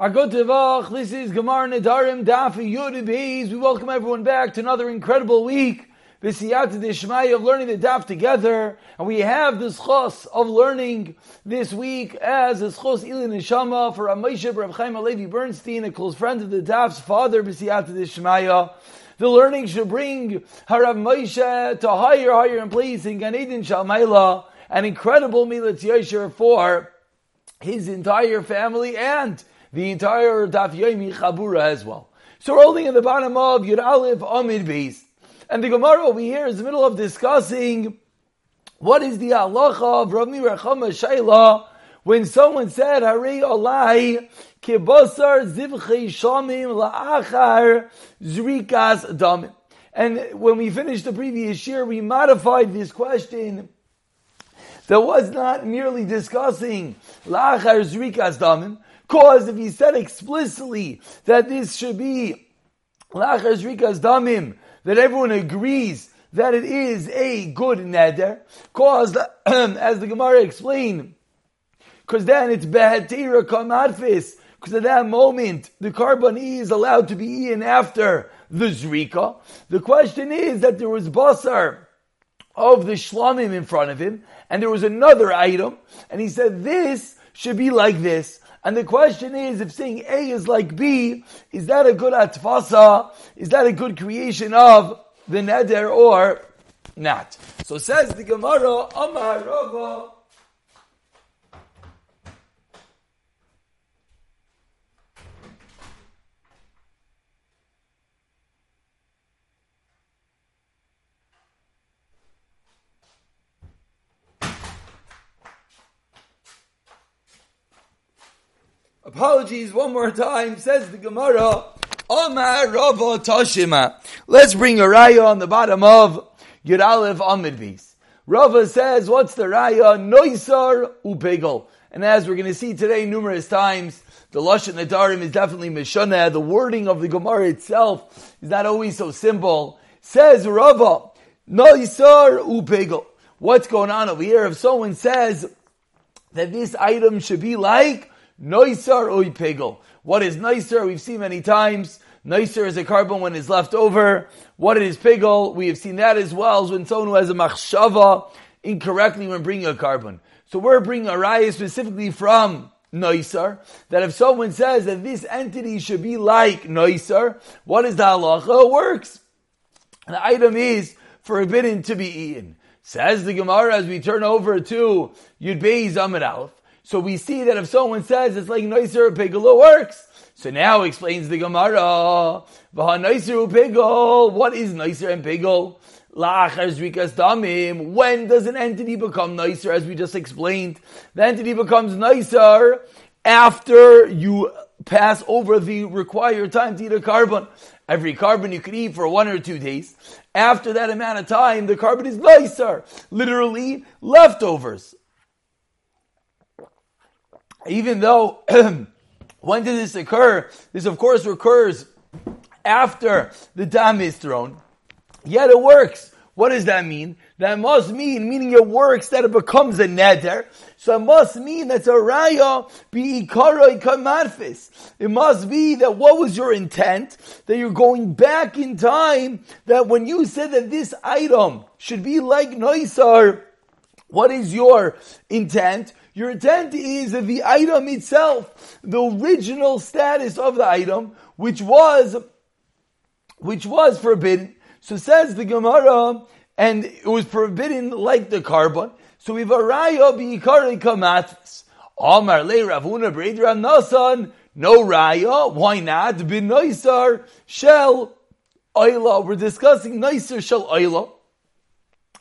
Agotevach, this is Gemar Nedarim Dafi Yud. We welcome everyone back to another incredible week. B'siyat Dishmai of learning the Daf together, and we have this chos of learning this week as a chos Ilin Neshama for Ramesha Rav Chaim Alevi Bernstein, a close friend of the Daf's father B'siyat Dishmaya. The learning should bring Harav Moshe to higher, higher in place in Gan Eden Shalmaila, an incredible Milat Yosher for his entire family and the entire Daf Yomi Chabura as well. So we're holding in the bottom of Yud Aleph Amid Beis. And the Gemara over here is in the middle of discussing what is the halacha of Rami bar Chama Shaila when someone said, Harei Olai Kibosar Zivchei Shamim La'achar Zrikas Damim. And when we finished the previous year, we modified this question that was not merely discussing La'achar Zrikas Damim, because if he said explicitly that this should be Lachar Zrikas Damim, that everyone agrees that it is a good neder, cause as the Gemara explained, because then it's behetira kamadfis, because at that moment the korban is allowed to be eaten after the zrika. The question is that there was basar of the shlamim in front of him, and there was another item, and he said this should be like this. And the question is, if saying A is like B, is that a good atfasa? Is that a good creation of the neder or not? So says the Gemara, Amar Rava, Apologies one more time, says the Gemara. Omar Rava Toshima. Let's bring a raya on the bottom of Yud Aleph Rava says, what's the raya? Noisar upegel. And as we're going to see today numerous times, the Lashon Nadarim is definitely Mishana. The wording of the Gemara itself is not always so simple. Says Rava, Noisar upegel. What's going on over here? If someone says that this item should be like Noisar oy pegel. What is noisar? We've seen many times. Noisar is a korban when it's left over. What is pigel? We have seen that as well as when someone who has a machshava incorrectly when bringing a korban. So we're bringing a raya specifically from Noisar, that if someone says that this entity should be like Noisar, what is the halacha? It works. The item is forbidden to be eaten. Says the Gemara as we turn over to Yud Beis Amid Aleph. So we see that if someone says it's like Noiser Pigel, it works. So now explains the Gemara, what is Noiser and damim. When does an entity become noisar, as we just explained? The entity becomes noisar after you pass over the required time to eat a korban. Every korban you can eat for one or two days. After that amount of time, the korban is noisar. Literally, leftovers even though when did this occur? This of course occurs after the dam is thrown. Yet it works. What does that mean? That must mean, meaning it works that it becomes a neder. So it must mean that a raya be kamarfis. It must be that what was your intent? That you're going back in time, that when you said that this item should be like Noisar, what is your intent? Your intent is the item itself, the original status of the item, which was, which was forbidden. So says the Gemara, and it was forbidden like the korban. So we have a raya bi'ikari kamatvis. Amar le Ravuna Bredra Nasan, no raya. Why not? Bin Noisar shell oila. We're discussing Noisar shell oila.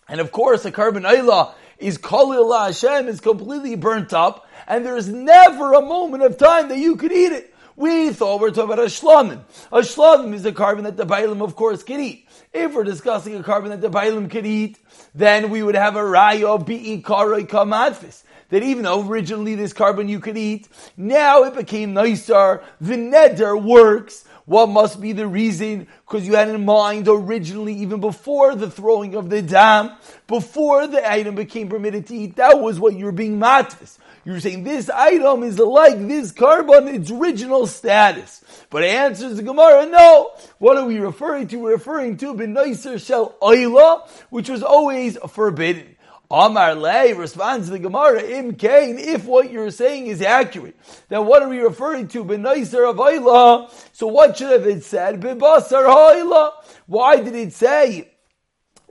And of course, a korban oila is Kalil Hashem is completely burnt up, and there is never a moment of time that you could eat it. We thought we are talking about a shlamim. A shlamim is a korban that the Bailam, of course, can eat. If we're discussing a korban that the Bailam can eat, then we would have a rayo bi'i karoi kamadfis. That even though originally this korban you could eat, now it became noisar. The neder works what must be the reason? Because you had in mind originally, even before the throwing of the dam, before the item became permitted to eat, that was what you were being matvis. You're saying this item is like this korban, its original status. But answers the Gemara, no. What are we referring to? We're referring to Benoiser Shel Oila, which was always forbidden. Amar Lei responds to the Gemara, Im Kain, if what you're saying is accurate, then what are we referring to? Benoiser of. So what should have it said? Bebasar Oila. Why did it say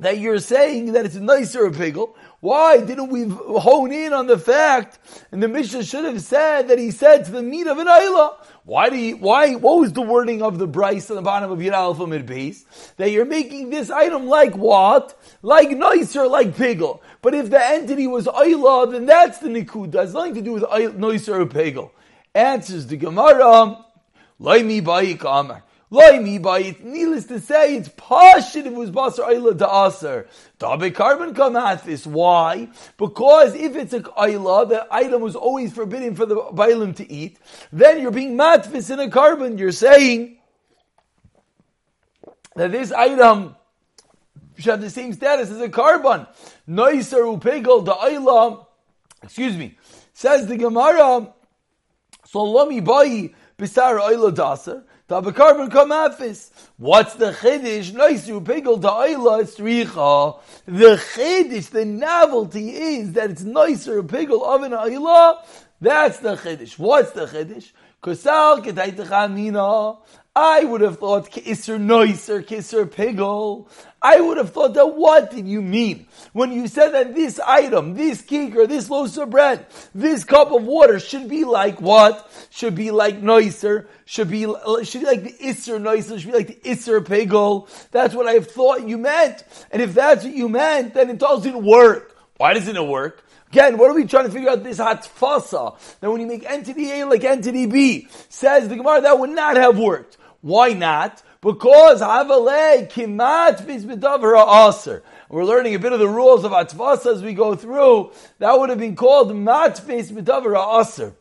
that you're saying that it's a noisar pigel? Why didn't we hone in on the fact, and the Mishnah should have said that he said to the meat of an Ayla? Why do you, why, what was the wording of the Brisa on the bottom of your Alpha Mid Base? That you're making this item like what? Like noisar, like pigel. But if the entity was Ayla, then that's the Nikud. It has nothing to do with noisar or pigel. Answers the Gemara, Laimi Bayik Amar. Loimi by it. Needless to say, it's it was basar ayla to aser. Dabe korban kamathis. Why? Because if it's a ayla, the item was always forbidden for the bailim to eat. Then you're being matfis in a korban. You're saying that this item should have the same status as a korban. Noiser upegel the ayla. Excuse me. Says the Gemara. So lomi bayi bisar ayla daser. Tabakarbon kamafis. What's the chiddush? Noisu pigel ta'ila stricha. The chiddush, the novelty is that it's noisar of an ayla. That's the chiddush. What's the chiddush? I would have thought kisser noiser, kisser pigel. I would have thought that what did you mean when you said that this item, this cake or this loaf of bread, this cup of water should be like what? Should be like noiser, should be should be like the isser noiser, should be like the isser pigel. That's what I have thought you meant. And if that's what you meant, then it doesn't work. Why doesn't it work? Again, what are we trying to figure out this hatfasa? That when you make entity A like entity B, says the Gemara, that would not have worked. Why not? Because Havale Kimat Bizbidavar Aser. We're learning a bit of the rules of Atvasa as we go through. That would have been called Matfis Bidavar Aser.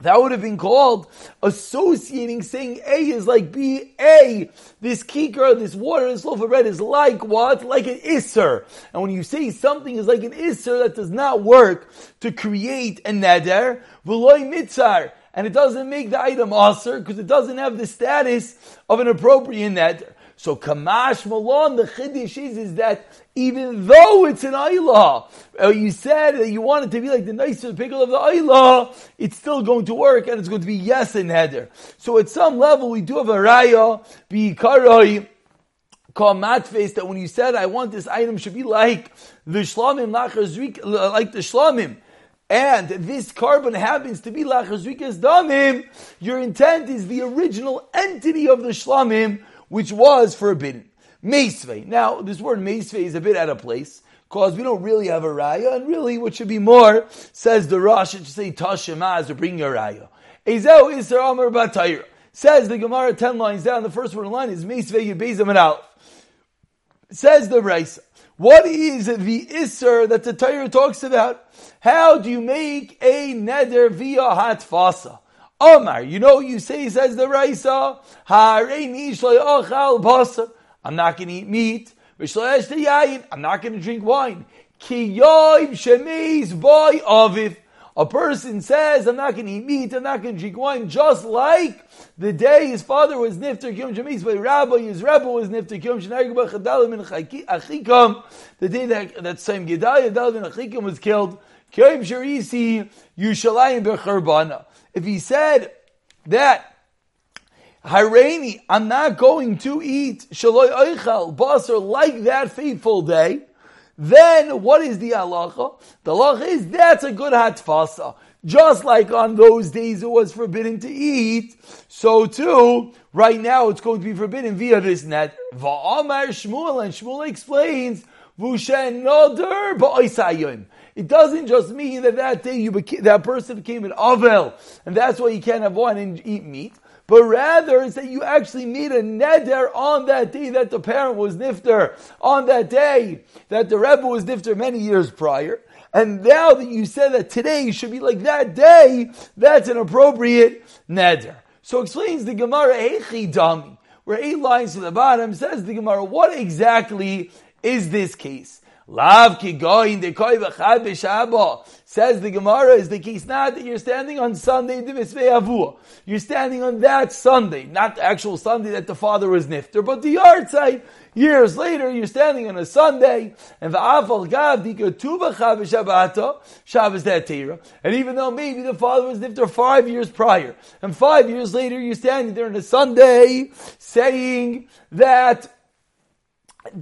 That would have been called associating, saying A is like B. A, this kikar, this water, this loaf of bread is like what? Like an isser. And when you say something is like an isser, that does not work to create a neder. V'loy mitzar and it doesn't make the item aser because it doesn't have the status of an appropriate net. So kamash malon, the chiddush is, is that even though it's an aylah, uh, you said that you want it to be like the noisar pigel of the aylah, it's still going to work and it's going to be yes in header. So at some level we do have a raya, be karoi, called face that when you said I want this item should be like the shlamim, like the shlamim, and this korban happens to be lachazrikas damim, your intent is the original entity of the shlamim, which was forbidden. Meisvei. Now, this word meisvei is a bit out of place, because we don't really have a raya, and really what should be more, says the Rosh, it should say tashemaz or bring your raya. Ezeu Isra Amar Batayra. Says the Gemara 10 lines down, the first word in line is meisvei yebezam and aleph. Says the Raisa. What is the Isser that the Torah talks about? How do you make a neder via hatfasa? Omar, you know you say, says the Raisa, I'm not going to eat meat. I'm not going to drink wine. Shemiz. A person says, I'm not going to eat meat, I'm not going to drink wine, just like the day his father was nifter kiyom shemis, but Rabbi, his rebel was nifter kiyom shenargba chadalim in achikam, the day that, that same Gedaliah, Dalim in achikam was killed, kiyom sharisi yushalayim bechurbana. If he said that Hareini, I'm not going to eat shaloi oichal basar like that fateful day then what is the halacha? The halacha is that's a good hatfasa. Just like on those days it was forbidden to eat, so too, right now it's going to be forbidden via this net. Va'amar Shmuel, and Shmuel explains, Vushen noder ba'isayim. It doesn't just mean that that day you that person became an avel, and that's why he can't have wine and eat meat but rather it's that you actually made a neder on that day that the parent was nifter, on that day that the Rebbe was nifter many years prior. And now that you said that today should be like that day, that's an appropriate neder. So explains the Gemara Eichi Dami, where eight lines to the bottom says the Gemara, what exactly is this case? Lav ki goin de koi v'chad. Says the Gemara is the case not that you're standing on Sunday the avua. You're standing on that Sunday, not the actual Sunday that the father was nifter, but the yahrzeit. Years later, you're standing on a Sunday, and v'afal gav dikatuva chav b'shabata, Shabbos that teira. And even though maybe the father was nifter five years prior, and five years later you're standing there on a Sunday saying that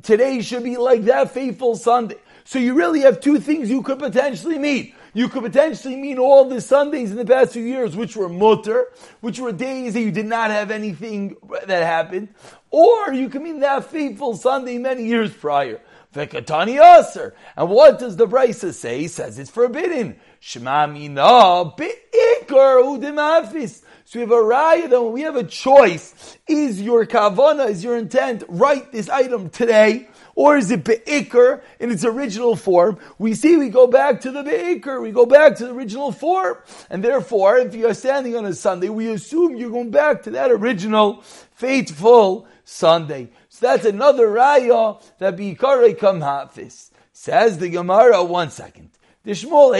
today should be like that faithful Sunday. So you really have two things you could potentially mean. You could potentially mean all the Sundays in the past few years, which were mutter, which were days that you did not have anything that happened, or you could mean that faithful Sunday many years prior. Vekatani aser. And what does the Brisa say? He says it's forbidden. Shema mina be'ikar udimafis. So we have a raya that when we have a choice, is your kavana, is your intent, write this item today, or is it be'ikr in its original form? We see we go back to the be'ikr, we go back to the original form, and therefore, if you are standing on a Sunday, we assume you're going back to that original faithful Sunday. So that's another raya that be'ikare come hafiz. Says the Gemara, one second. The Shmuel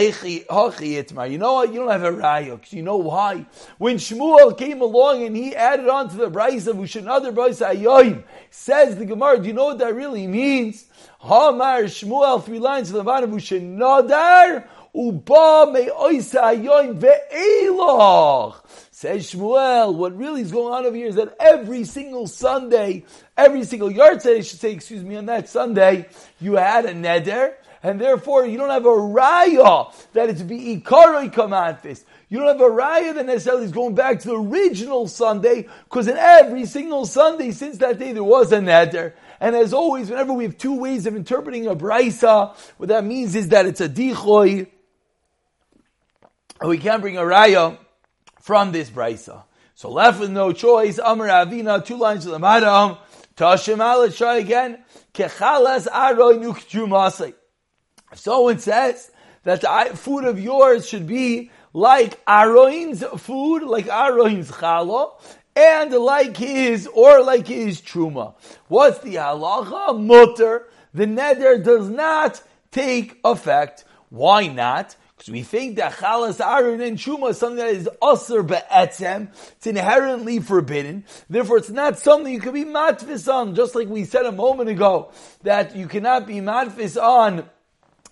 Itmar. You know what? You don't have a raya. You know why? When Shmuel came along and he added on to the Brisa of Ushanadar Bryce Ayoim, says the Gemara, do you know what that really means? Hamar Shmuel, three lines of the bottom, Ushanadar, Uba me oisa ayoim ve'eloch. Says Shmuel, what really is going on over here is that every single Sunday, every single yard I should say, excuse me, on that Sunday, you had a neder, and therefore you don't have a raya that it's be ikaroi kamanfis. You don't have a raya that necessarily is going back to the original Sunday, because in every single Sunday since that day there was a neder. And as always, whenever we have two ways of interpreting a brisa, what that means is that it's a dichoy, we can't bring a raya from this brisa. So left with no choice, Amar Avina, two lines to the madam, Tashim let's try again. Kechalas aroy nukjumasei. So it says that the food of yours should be like Aroin's food, like Aroin's challah, and like his, or like his truma. What's the halacha? Mutter. The neder does not take effect. Why not? Because we think that chalas aron and truma is something that is usr be'etzem. It's inherently forbidden. Therefore, it's not something you can be matfis on. Just like we said a moment ago, that you cannot be matfis on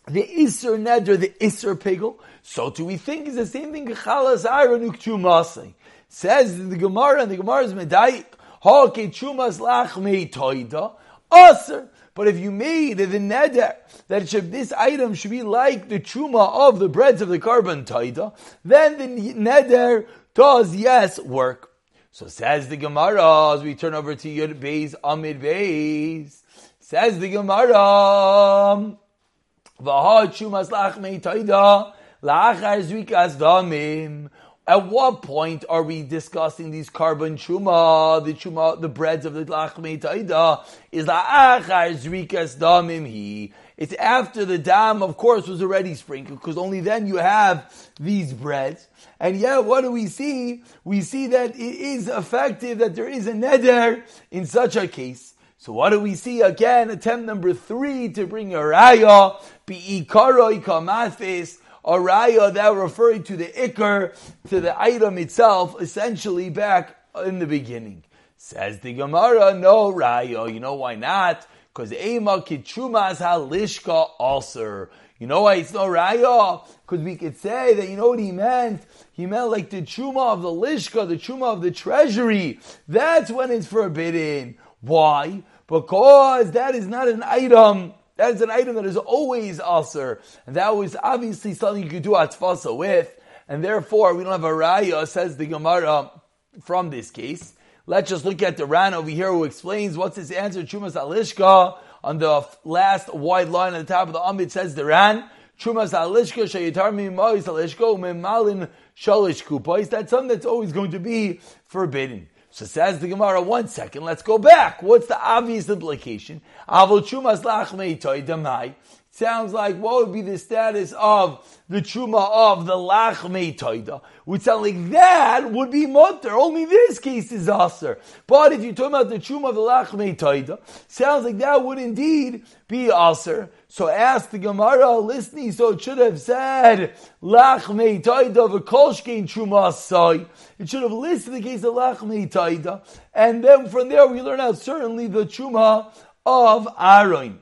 the Isser Neder, the Isser Pigel. So do we think is the same thing? Chalas Aaron Ukchumasai. Says the Gemara, and the Gemara is Medayik. Ha ke chumas lach mei toida. Aser. But if you made the neder that should, this item should be like the truma of the breads of the korban taida, then the neder does yes work. So says the Gemara as we turn over to Yud Beis Amid Beis. Says the Gemara. At what point are we discussing these korban chuma, the chuma, the breads of the lachmei taida? Is la'achar zrikas damim he? It's after the dam, of course, was already sprinkled, because only then you have these breads. And yet, what do we see? We see that it is effective, that there is a neder in such a case. So what do we see again? Attempt number three to bring a raya, bi'ikaro ikamafis, a raya that referring to the ikar, to the item itself, essentially back in the beginning. Says the Gemara, no raya. You know why not? Because ema kitchumas halishka also. You know why it's no raya? Because we could say that you know what he meant. He meant like the chuma of the lishka, the chuma of the treasury. That's when it's forbidden. Why? Because that is not an item. That is an item that is always aser, and that was obviously something you could do atfasa with, and therefore we don't have a raya. Says the Gemara from this case. Let's just look at the Ran over here who explains what's his answer. Chumas alishka on the last white line at the top of the Amid says the Ran. Chumas alishka shayitar mimois alishka umemalin shalish kupais. That's something that's always going to be forbidden. So says the Gemara, one second, let's go back. What's the obvious implication? Sounds like what would be the status of the truma of the lachmei toida? Would sound like that would be mutter. Only this case is aser. But if you're talking about the truma of the lachmei toida, sounds like that would indeed be aser. So ask the Gemara, listening, so it should have said, Lachmei Taida v'kolshkein truma sai. It should have listed the case of Lachmei Taida. And then from there we learn out certainly the truma of Aaron.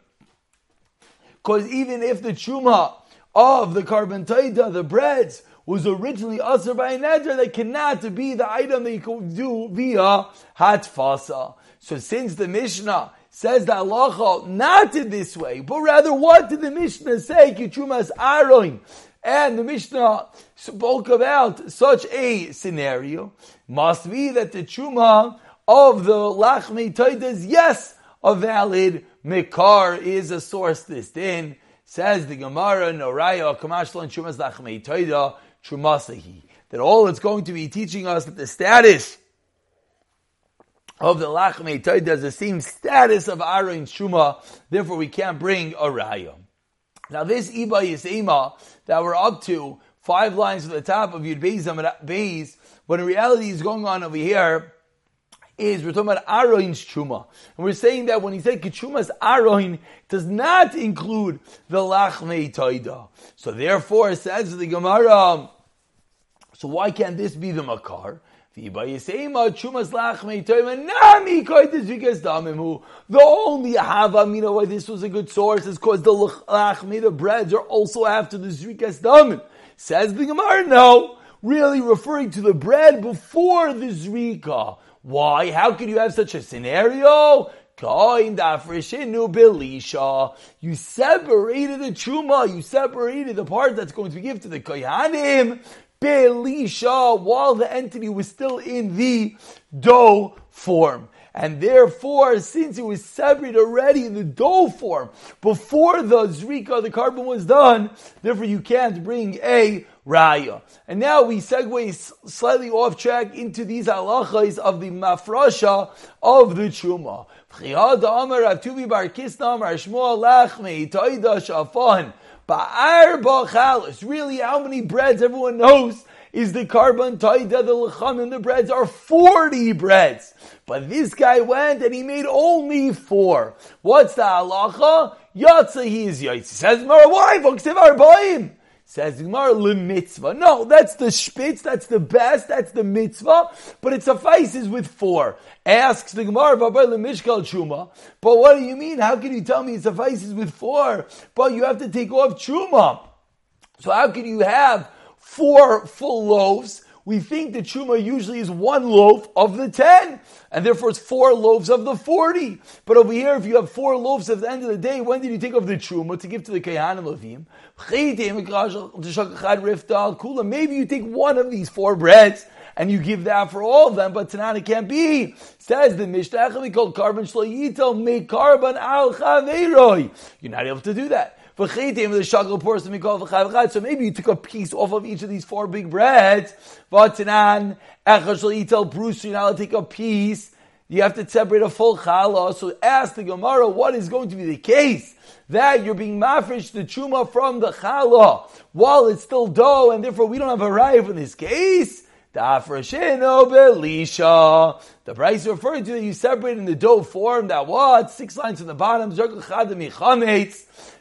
Because even if the truma of the korban taida, the breads, was originally usher by a neder, that cannot be the item that you can do via hatfasa. So since the Mishnah says that Allah not in this way, but rather what did the Mishnah say? Kitrumas aroin. And the Mishnah spoke about such a scenario. Must be that the truma of the lachmei taida is yes a valid Mikar is a source this in. Says the Gemara, Noraya, Kamashlan, Chumas Lachmei Toida, Trumasahi. That all it's going to be teaching us that the status of the Lachmei Toida is the same status of Aaron Shuma, therefore we can't bring a Raya. Now this Iba Yisema that we're up to, five lines at the top of Yud Beis, but in reality is going on over here, is we're talking about Aroin's Truma. And we're saying that when he said Kichuma's Aroin, does not include the Lachmei Taida. So therefore, it says the Gemara, so why can't this be the Makar? The only hava mina why this was a good source is because the lachmi, the breads, are also after the zrikas damim. Says the Gemara, no, really referring to the bread before the zrika. Why? How could you have such a scenario? You separated the truma. You separated the part that's going to be given to the kohanim. Belisha, while the entity was still in the dough form. And therefore, since it was separated already in the dough form, before the zrika, the korban was done, therefore you can't bring a raya. And now we segue slightly off track into these halachas of the mafrasha of the truma. Really, how many breads everyone knows is the korban taida, the lecham, and the breads are 40 breads. But this guy went and he made only four. What's the halacha? Yatsa he is yaitz. Says Mara, why? Says Gemara, mitzvah. No, that's the spitz, that's the best, that's the mitzvah, but it suffices with four. Asks the Gemara, mishkal chuma. But what do you mean? How can you tell me it suffices with four? But you have to take off chuma. So how can you have four full loaves. We think the truma usually is one loaf of the ten, and therefore it's four loaves of the forty. But over here, if you have four loaves at the end of the day, when did you take of the truma to give to the kayan and levim? Maybe you take one of these four breads and you give that for all of them, but Tanana can't be. Says the Mishnah, we call korban shlo make korban al chaveiroi. You're not able to do that. So maybe you took a piece off of each of these four big breads. Vatanan, echashal Bruce, you're not to take a piece. You have to separate a full challah. So ask the Gemara, what is going to be the case? That you're being mafresh the truma from the challah while it's still dough, and therefore we don't have a raya in this case. The price referring to that you separate in the dough form that what? Six lines from the bottom,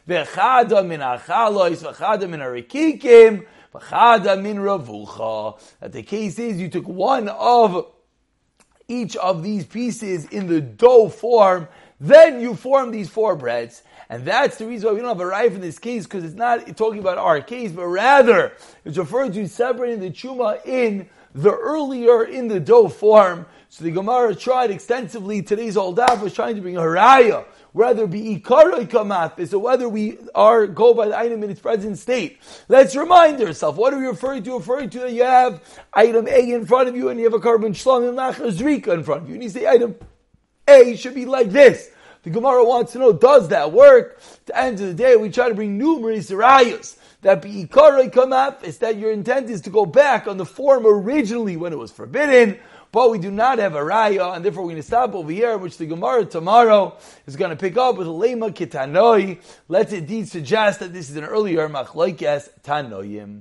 V'chada min achalois, v'chada min arikikim, v'chada min ravucha. That the case is you took one of each of these pieces in the dough form, then you form these four breads. And that's the reason why we don't have a rife in this case, because it's not talking about our case, but rather it's referring to separating the chuma in the earlier in the dough form. So the Gemara tried extensively, today's old daf was trying to bring a haraya whether be ikaroi kamafis, or whether we are go by the item in its present state. Let's remind ourselves, what are we referring to? Referring to that you have item A in front of you and you have a korban shlom and zrika in front of you. And you say item A should be like this. The Gemara wants to know, does that work? At the end of the day, we try to bring numerous rayas that be ikaroi kamafis, that your intent is to go back on the form originally when it was forbidden, but we do not have a raya, and therefore we're going to stop over here, which the Gemara tomorrow is going to pick up with lema kitanoi. Let's indeed suggest that this is an earlier machlokes tanoim.